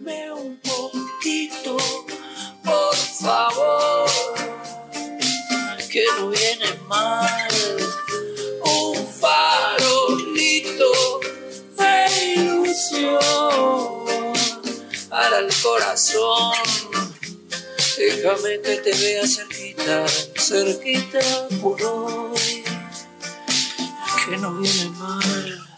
Dame un poquito, por favor, que no viene mal. Un farolito de ilusión para el corazón. Déjame que te vea cerquita, cerquita por hoy, que no viene mal.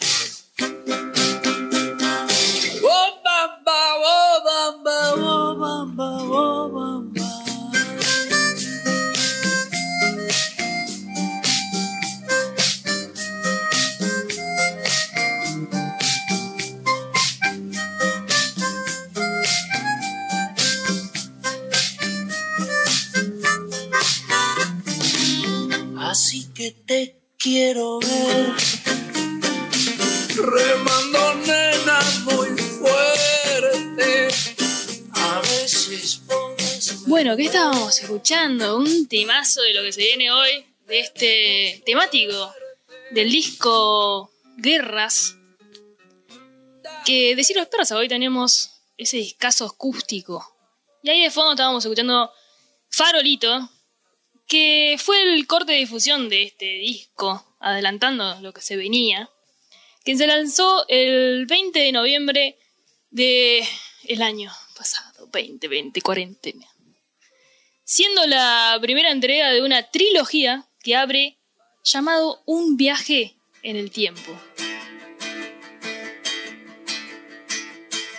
Bueno, ¿qué estábamos escuchando? Un temazo de lo que se viene hoy, de este temático del disco Guerras. Que decir los persas, hoy tenemos ese discazo acústico. Y ahí de fondo estábamos escuchando Farolito, que fue el corte de difusión de este disco, adelantando lo que se venía, que se lanzó el 20 de noviembre de el año pasado, 2020, cuarentena. Siendo la primera entrega de una trilogía que abre llamado Un viaje en el tiempo.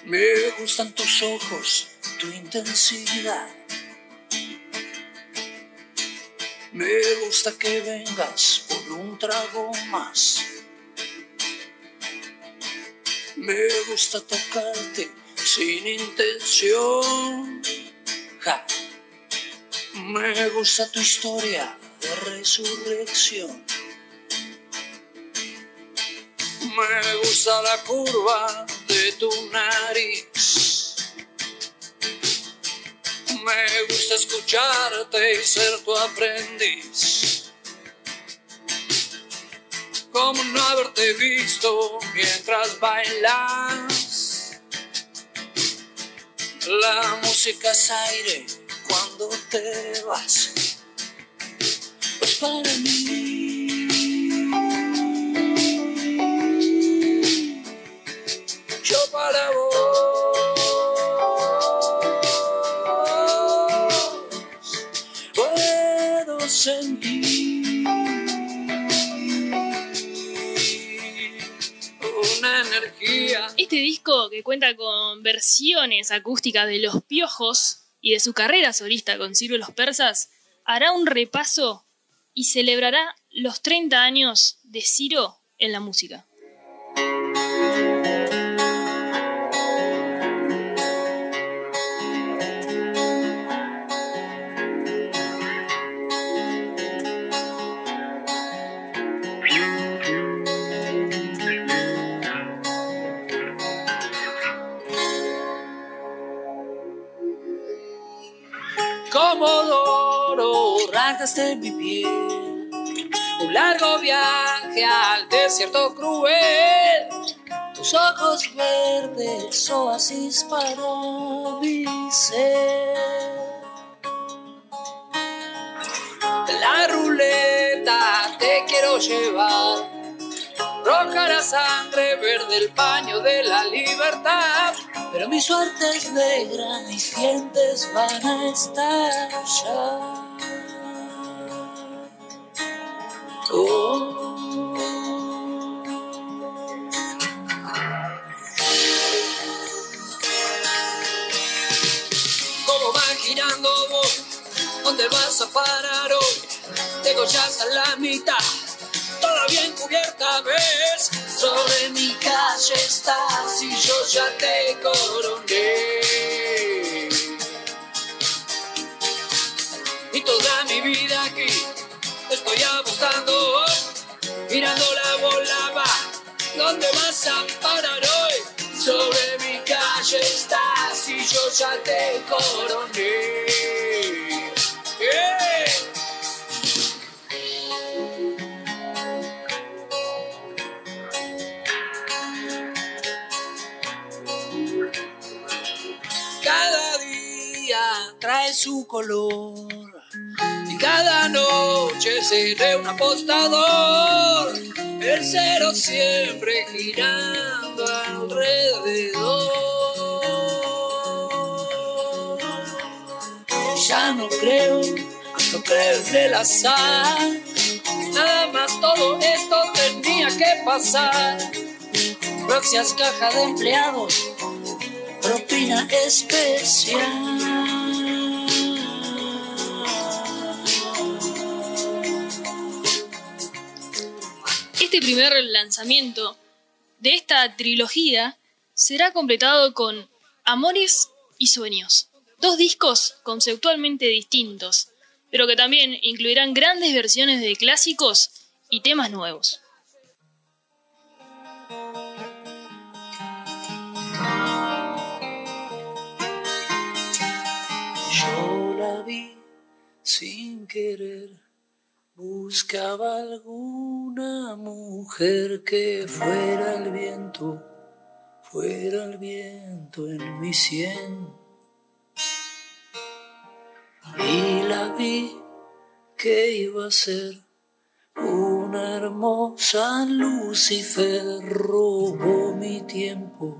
Me gustan tus ojos, tu intensidad. Me gusta que vengas por un trago más. Me gusta tocarte sin intención. Ja. Me gusta tu historia de resurrección. Me gusta la curva de tu nariz. Me gusta escucharte y ser tu aprendiz. Como no haberte visto mientras bailas. La música es aire cuando te vas. Pues para mí, yo para vos puedo sentir una energía. Este disco, que cuenta con versiones acústicas de Los Piojos y de su carrera solista con Ciro Los Persas, hará un repaso y celebrará los 30 años de Ciro en la música. Mi piel. Un largo viaje al desierto cruel. Tus ojos verdes, oasis para mi ser. La ruleta te quiero llevar. Roja la sangre, verde el paño de la libertad. Pero mi suerte es negra, mis dientes van a estallar. ¿Cómo va girando vos? ¿Dónde vas a parar hoy? Tengo ya hasta la mitad, toda bien cubierta, ¿ves? Sobre mi calle estás y yo ya te coroné. Y toda mi vida aquí estoy apostando, mirando la bola va. ¿Dónde vas a parar hoy? Sobre mi calle estás y yo ya te coroné. Yeah. trae su color. Cada noche seré un apostador, el cero siempre girando alrededor. Ya no creo, no creo en el azar. Nada más todo esto tenía que pasar. Gracias caja de empleados, propina especial. Este primer lanzamiento de esta trilogía será completado con Amores y Sueños, dos discos conceptualmente distintos, pero que también incluirán grandes versiones de clásicos y temas nuevos. Yo la vi sin querer, buscaba alguna mujer que fuera el viento, fuera el viento en mi sien. Y la vi que iba a ser una hermosa Lucifer, robó mi tiempo,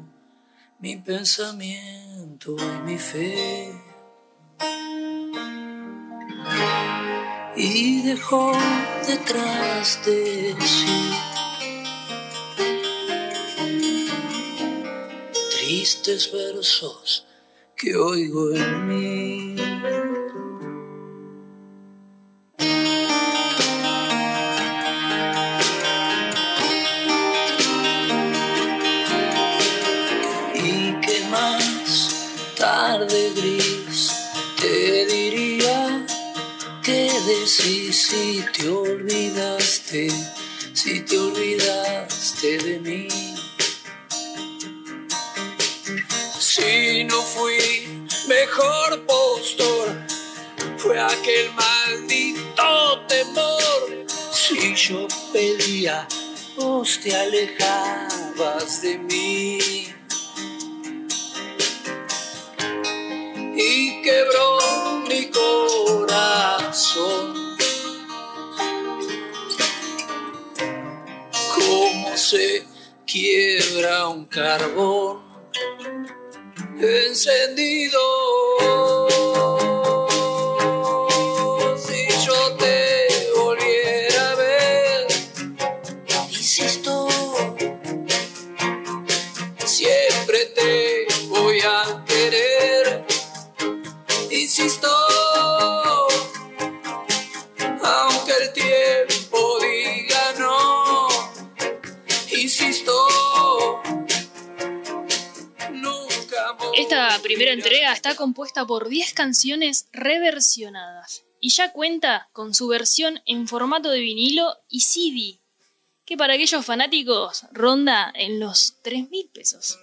mi pensamiento y mi fe. Y dejó detrás de sí tristes versos que oigo en mí. Si te olvidaste, si te olvidaste de mí. Si no fui mejor postor, fue aquel maldito temor. Si yo pedía, vos te alejabas de mí. Quiebra un carbón encendido. Está compuesta por 10 canciones reversionadas y ya cuenta con su versión en formato de vinilo y CD, que para aquellos fanáticos ronda en los 3 mil pesos.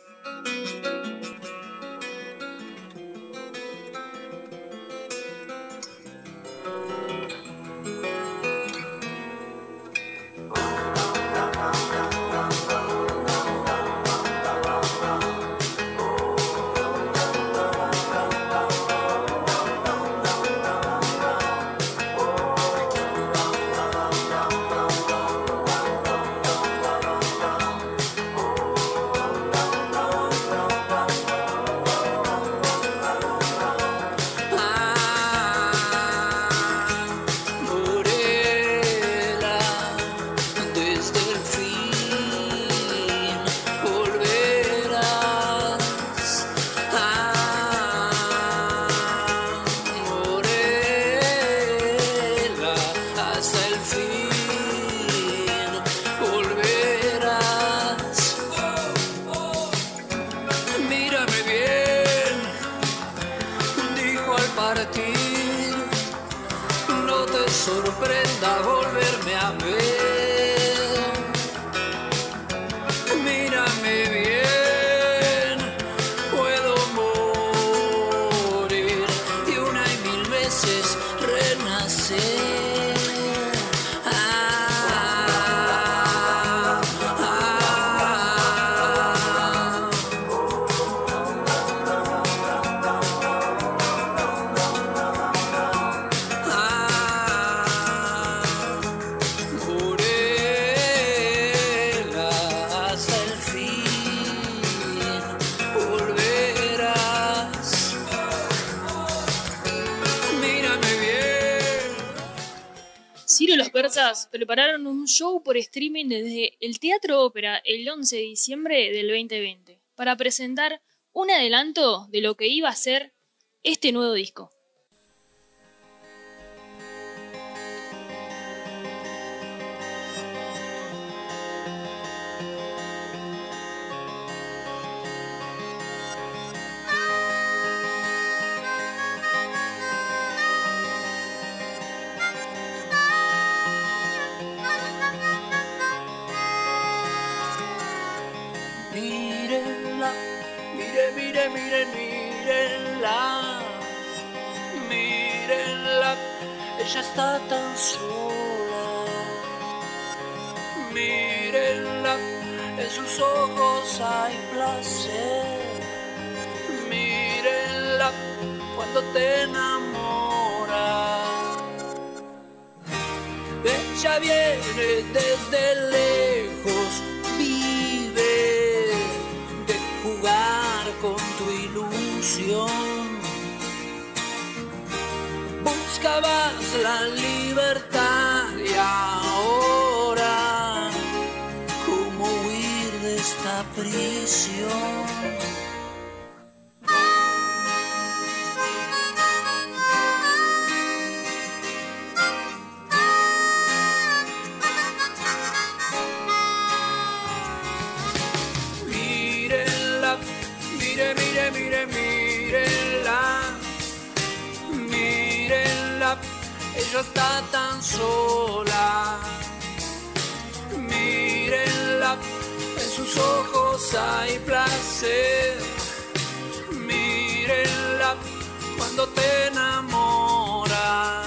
Prepararon un show por streaming desde el Teatro Ópera el 11 de diciembre del 2020 para presentar un adelanto de lo que iba a ser este nuevo disco. Mírenla, cuando te enamoras. Ella viene desde lejos, vive de jugar con tu ilusión. Buscabas la libertad prisión? Mire, mírenla. Mírenla, ella está tan sola. Mírenla, en sus ojos hay placer. Mírenla, cuando te enamoras.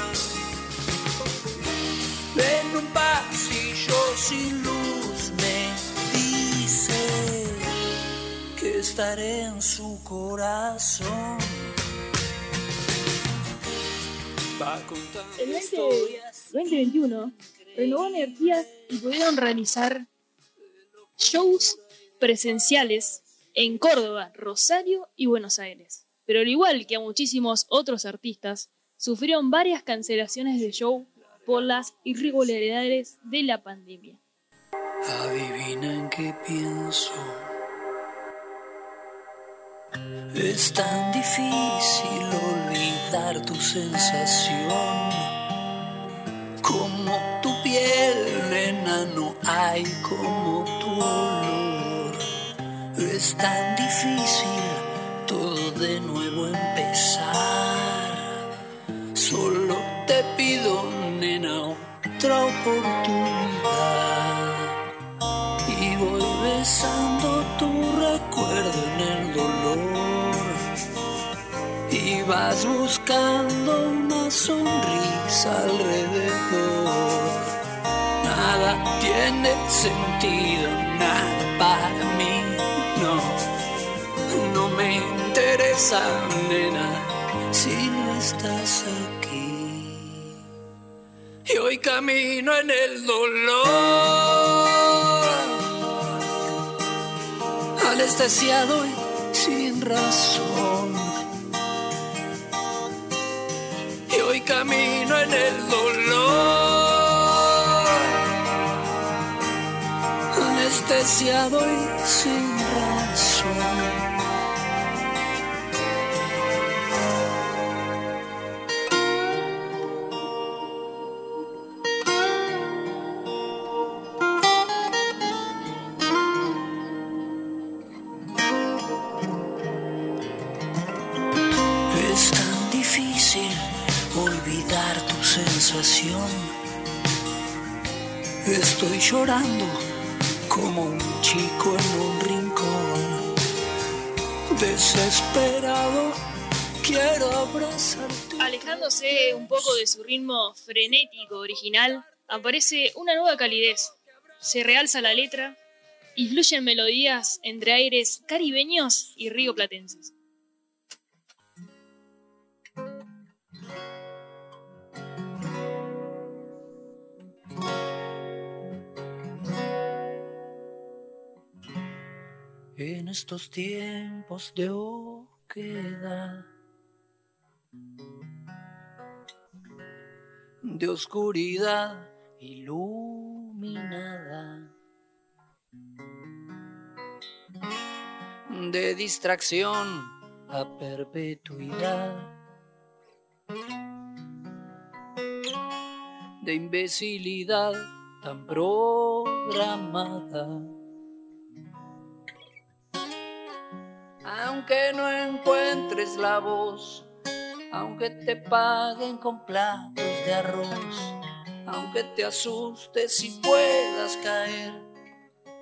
En un pasillo sin luz me dice que estaré en su corazón. Va contando El 20 historias. 2021 renovó energías y pudieron realizar shows presenciales en Córdoba, Rosario y Buenos Aires. Pero al igual que a muchísimos otros artistas, sufrieron varias cancelaciones de show por las irregularidades de la pandemia. Adivinen qué pienso. Es tan difícil olvidar tu sensación. Como tu piel, nena, no hay como tu olor. Es tan difícil todo de nuevo empezar. Solo te pido, nena, otra oportunidad. Y voy besando tu recuerdo en el dolor. Y vas buscando una sonrisa alrededor. Nada tiene sentido, nada para mí, nena, si no estás aquí. Y hoy camino en el dolor, anestesiado y sin razón. Y hoy camino en el dolor, anestesiado y sin razón. Estoy llorando como un chico en un rincón. Desesperado, quiero abrazarte. Alejándose un poco de su ritmo frenético original, aparece una nueva calidez. Se realza la letra y fluyen melodías entre aires caribeños y rioplatenses. En estos tiempos de oquedad, de oscuridad iluminada de distracción a perpetuidad, de imbecilidad tan programada. Aunque no encuentres la voz, aunque te paguen con platos de arroz, aunque te asustes y puedas caer,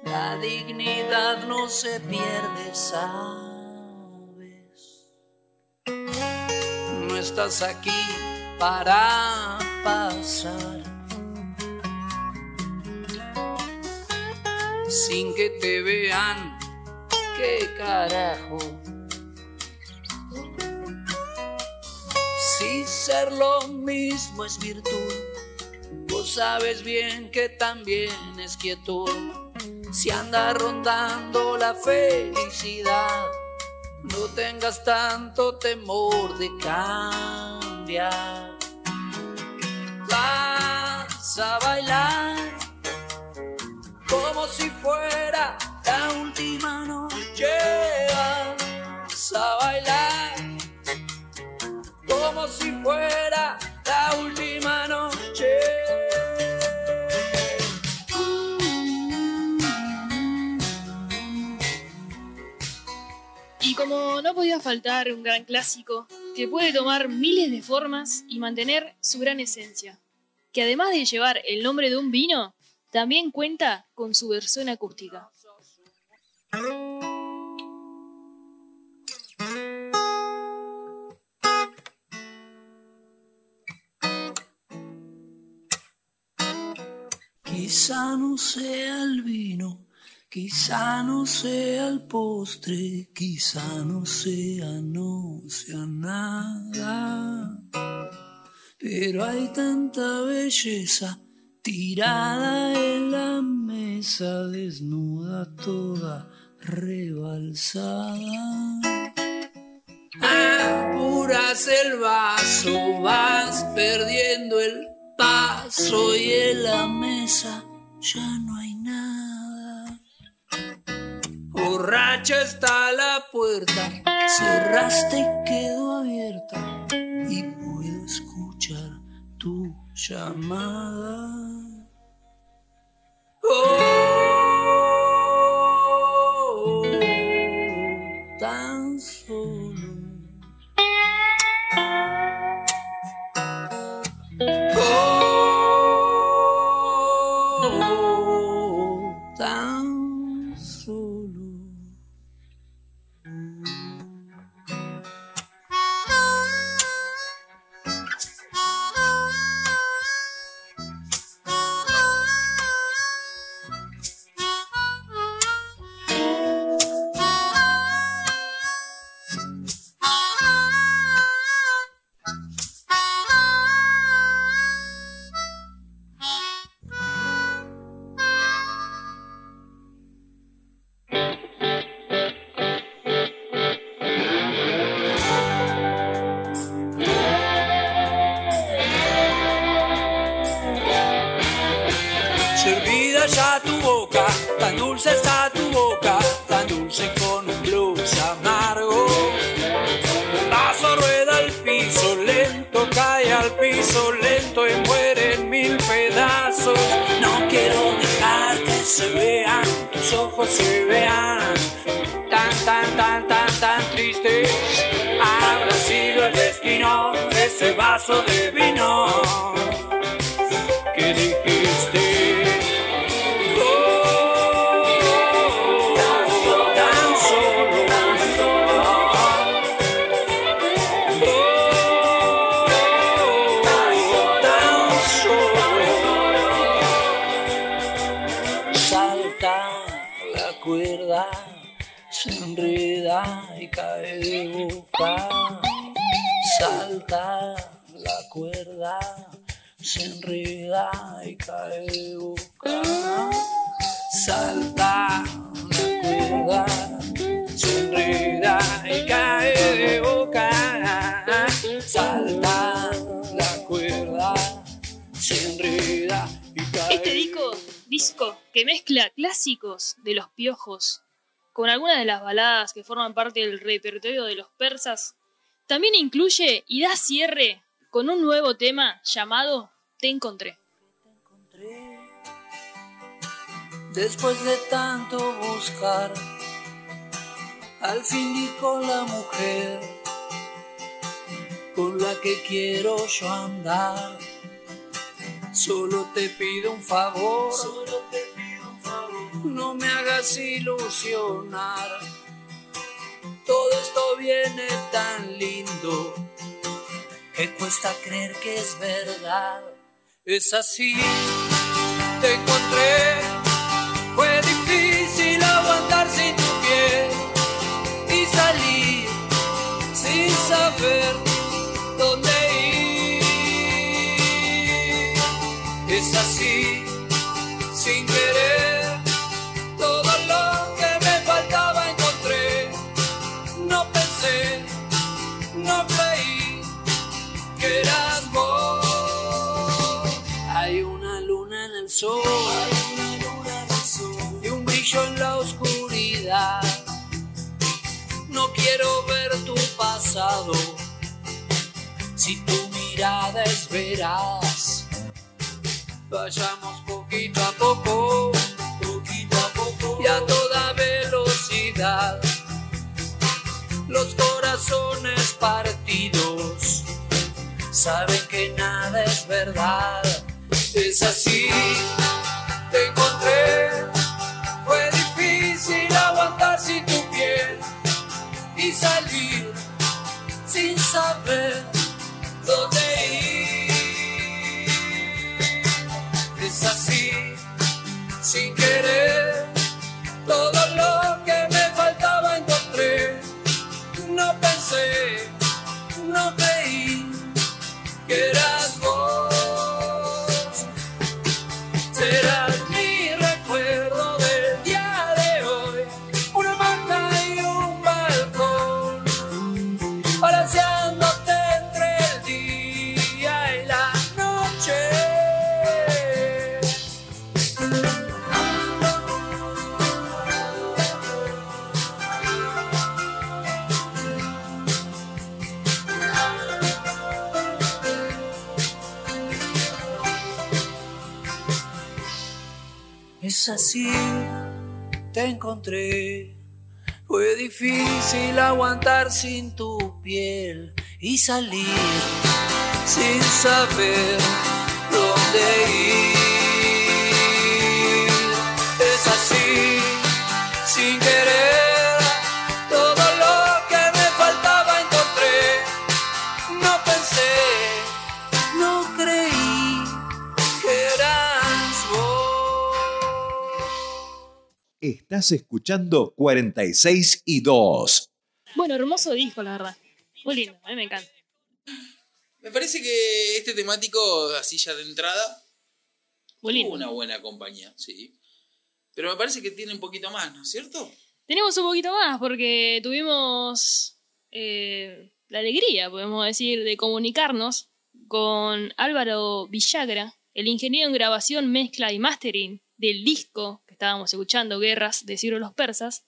la dignidad no se pierde, sabes. No estás aquí para pasar. Sin que te vean, qué carajo. Si ser lo mismo es virtud, vos sabes bien que también es quietud. Si anda rondando la felicidad, no tengas tanto temor de cambiar. Vas a bailar como si fuera la última Y como no podía faltar un gran clásico que puede tomar miles de formas y mantener su gran esencia, que además de llevar el nombre de un vino, también cuenta con su versión acústica. Quizá no sea el vino, quizá no sea el postre, quizá no sea, no sea nada. Pero hay tanta belleza tirada en la mesa, desnuda toda rebalsada. Apuras el vaso, vas perdiendo el paso y en la mesa ya no hay nada. Borracha está la puerta, cerraste y quedó abierta y puedo escuchar tu llamada. Oh, de vino que dijiste. Salta la cuerda, se enreda y cae de boca. Salta cuerda, se enreda y cae boca. Salta la cuerda, se enreda y cae de boca. Salta la cuerda, se enreda y cae que mezcla clásicos de los piojos con algunas de las baladas que forman parte del repertorio de los persas, también incluye y da cierre con un nuevo tema llamado Te encontré. Después de tanto buscar, al fin di con la mujer con la que quiero yo andar. Solo te pido un favor, solo te pido un favor. No me hagas ilusionar. Todo esto viene tan lindo que cuesta creer que es verdad. Es así, te encontré. Fue difícil aguantar sin tu piel y salir sin saber dónde luna en el sol, y un brillo en la oscuridad. No quiero ver tu pasado, si tu mirada es veraz. Vayamos poquito a poco, poquito a poco y a toda velocidad. Los corazones partidos saben que nada es verdad. Es así, te encontré. Fue difícil aguantar sin tu piel y salir sin saber dónde ir. Es así, sin querer, todo lo encontré. Fue difícil aguantar sin tu piel y salir sin saber dónde ir. Estás escuchando 46 y 2. Bueno, hermoso disco, la verdad. Muy lindo, a mí me encanta. Me parece que este temático, así ya de entrada, Muy lindo. tuvo una buena compañía, sí. Pero me parece que tiene un poquito más, ¿no es cierto? Tenemos un poquito más porque tuvimos eh, la alegría, podemos decir, de comunicarnos con Álvaro Villagra, el ingeniero en grabación, mezcla y mastering del disco estábamos escuchando, Guerras de Ciro los Persas,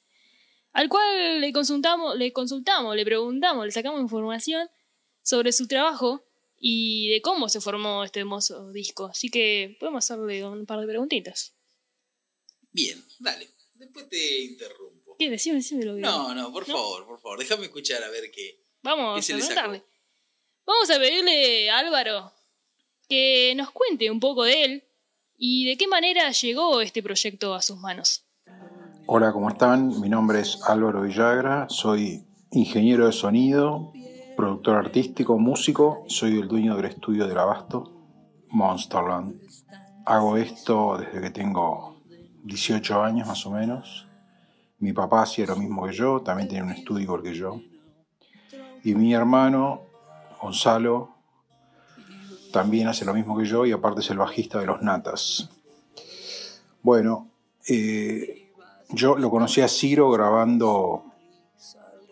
al cual le consultamos, le consultamos, le preguntamos, le sacamos información sobre su trabajo y de cómo se formó este hermoso disco. Así que podemos hacerle un par de preguntitas. Bien, dale. Después te interrumpo. ¿Qué? Decime, decime lo que... No, no, por ¿No? favor, por favor. Déjame escuchar a ver qué. Vamos ¿Qué a preguntarle. Vamos a pedirle a Álvaro que nos cuente un poco de él y de qué manera llegó este proyecto a sus manos. Hola, ¿cómo están? Mi nombre es Álvaro Villagra, soy ingeniero de sonido, productor artístico, músico, soy el dueño del estudio del Abasto, Monsterland. Hago esto desde que tengo 18 años más o menos. Mi papá hacía lo mismo que yo, también tiene un estudio igual que yo. Y mi hermano, Gonzalo, también hace lo mismo que yo y aparte es el bajista de los Natas. Bueno, eh, yo lo conocí a Ciro grabando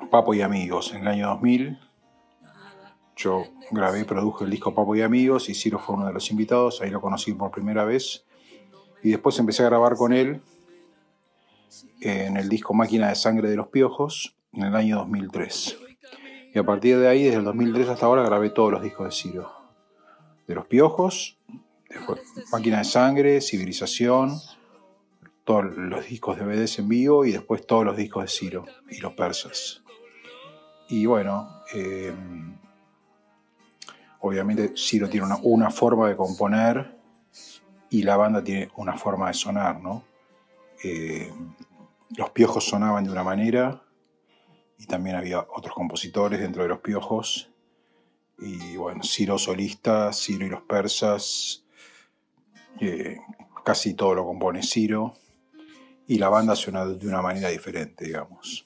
Papo y Amigos en el año 2000. Yo grabé y produje el disco Papo y Amigos y Ciro fue uno de los invitados. Ahí lo conocí por primera vez. Y después empecé a grabar con él en el disco Máquina de Sangre de los Piojos en el año 2003. Y a partir de ahí, desde el 2003 hasta ahora, grabé todos los discos de Ciro. De los Piojos, Máquina de Sangre, Civilización, todos los discos de BDS en vivo y después todos los discos de Ciro y los persas. Y bueno, eh, obviamente Ciro tiene una, una, forma de componer y la banda tiene una forma de sonar, ¿no? Eh, los piojos sonaban de una manera y también había otros compositores dentro de los piojos. Y bueno, Ciro solista, Ciro y los persas, eh, casi todo lo compone Ciro y la banda suena de una manera diferente, digamos.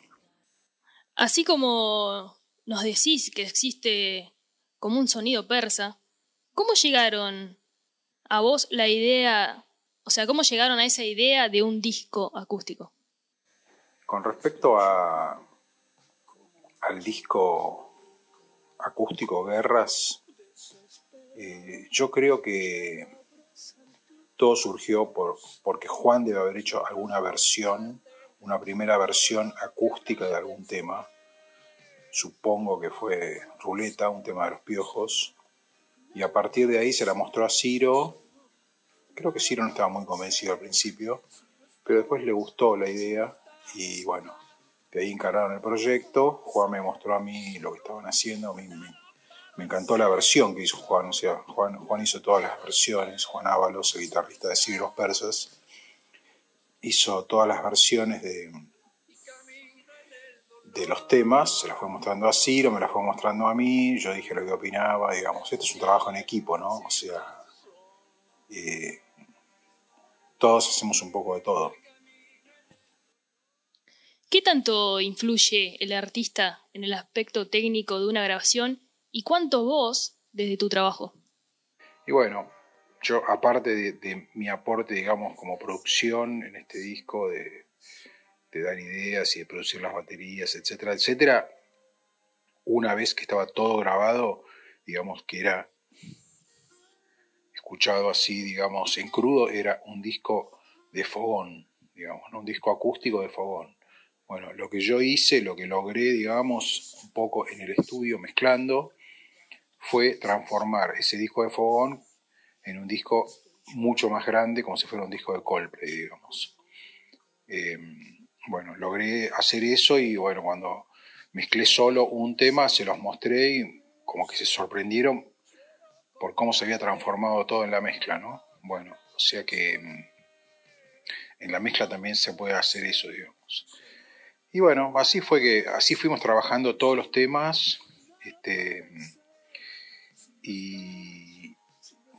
Así como nos decís que existe como un sonido persa, ¿cómo llegaron a vos la idea, o sea, cómo llegaron a esa idea de un disco acústico? Con respecto a, al disco acústico Guerras, eh, yo creo que todo surgió por, porque Juan debe haber hecho alguna versión, una primera versión acústica de algún tema. Supongo que fue Ruleta, un tema de los piojos. Y a partir de ahí se la mostró a Ciro. Creo que Ciro no estaba muy convencido al principio, pero después le gustó la idea y bueno, ahí encargaron el proyecto, Juan me mostró a mí lo que estaban haciendo, me, encantó la versión que hizo Juan, o sea, Juan, Juan hizo todas las versiones, Juan Ábalos, el guitarrista de Siglos Persas, hizo todas las versiones de, de los temas, se las fue mostrando a Ciro, me las fue mostrando a mí, yo dije lo que opinaba, digamos, esto es un trabajo en equipo, ¿no? O sea, eh, todos hacemos un poco de todo. ¿Qué tanto influye el artista en el aspecto técnico de una grabación y cuánto vos desde tu trabajo? Y bueno, yo aparte de, mi aporte, digamos, como producción en este disco, de, de, dar ideas y de producir las baterías, etcétera, etcétera, una vez que estaba todo grabado, digamos que era escuchado así, digamos, en crudo, era un disco de fogón, digamos, ¿no? un disco acústico de fogón. Bueno, lo que yo hice, lo que logré, digamos, un poco en el estudio mezclando, fue transformar ese disco de fogón en un disco mucho más grande, como si fuera un disco de Coldplay, digamos. Em, bueno, logré hacer eso y bueno, cuando mezclé solo un tema, se los mostré y como que se sorprendieron por cómo se había transformado todo en la mezcla, ¿no? Bueno, o sea que em, en la mezcla también se puede hacer eso, digamos. Y bueno, así fue que, así fuimos trabajando todos los temas. Este, y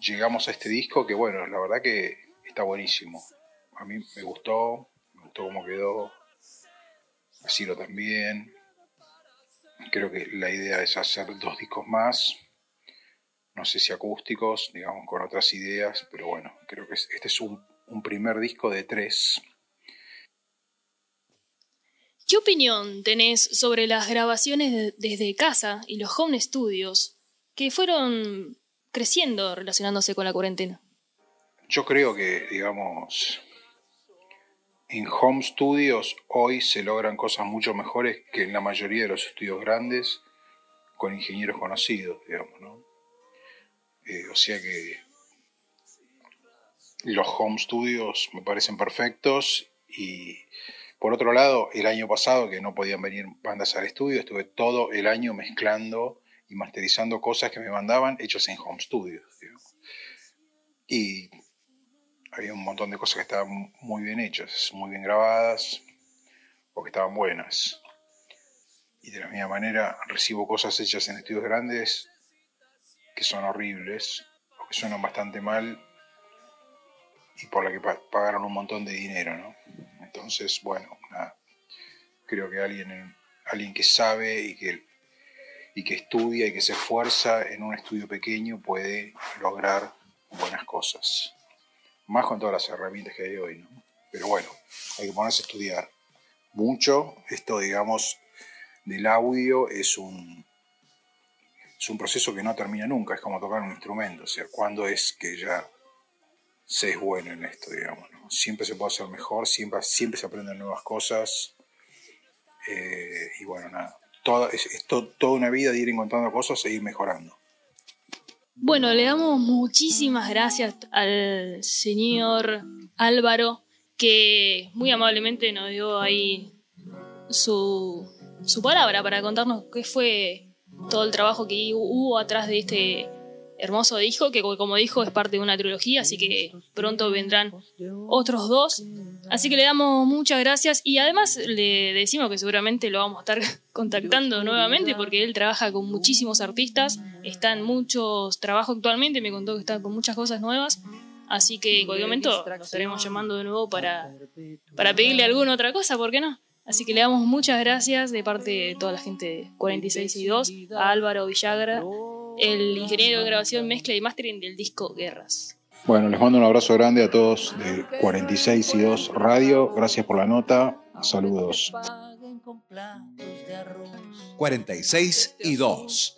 llegamos a este disco que bueno, la verdad que está buenísimo. A mí me gustó, me gustó cómo quedó. Así lo también. Creo que la idea es hacer dos discos más. No sé si acústicos, digamos, con otras ideas, pero bueno, creo que este es un, un primer disco de tres. ¿Qué opinión tenés sobre las grabaciones desde casa y los home studios que fueron creciendo relacionándose con la cuarentena? Yo creo que, digamos, en home studios hoy se logran cosas mucho mejores que en la mayoría de los estudios grandes con ingenieros conocidos, digamos, ¿no? Eh, o sea que los home studios me parecen perfectos y por otro lado, el año pasado, que no podían venir bandas al estudio, estuve todo el año mezclando y masterizando cosas que me mandaban hechos en home studios. Y había un montón de cosas que estaban muy bien hechas, muy bien grabadas o que estaban buenas. Y de la misma manera recibo cosas hechas en estudios grandes que son horribles o que suenan bastante mal y por la que pagaron un montón de dinero, ¿no? Entonces, bueno, creo que alguien, alguien que sabe y que, y que estudia y que se esfuerza en un estudio pequeño puede lograr buenas cosas. Más con todas las herramientas que hay hoy, ¿no? Pero bueno, hay que ponerse a estudiar mucho. Esto, digamos, del audio es un, es un proceso que no termina nunca, es como tocar un instrumento, o sea, cuando es que ya se es bueno en esto, digamos. ¿no? Siempre se puede hacer mejor, siempre, siempre se aprenden nuevas cosas. eh, y bueno, nada. Toda, es, es to- toda una vida de ir encontrando cosas e ir mejorando. Bueno, le damos muchísimas gracias al señor Álvaro, que muy amablemente nos dio ahí su, su palabra para contarnos qué fue todo el trabajo que hubo atrás de este hermoso disco, que como dijo es parte de una trilogía, así que pronto vendrán otros dos. Así que le damos muchas gracias y además le decimos que seguramente lo vamos a estar contactando nuevamente porque él trabaja con muchísimos artistas, está en muchos trabajos actualmente, me contó que está con muchas cosas nuevas. Así que en cualquier momento lo estaremos llamando de nuevo para, para pedirle alguna otra cosa, ¿por qué no? Así que le damos muchas gracias de parte de toda la gente de 46 y 2, a Álvaro Villagra, el ingeniero de grabación, mezcla y mastering del disco Guerras. Bueno, les mando un abrazo grande a todos de 46 y 2 Radio. Gracias por la nota. Saludos. 46 y 2.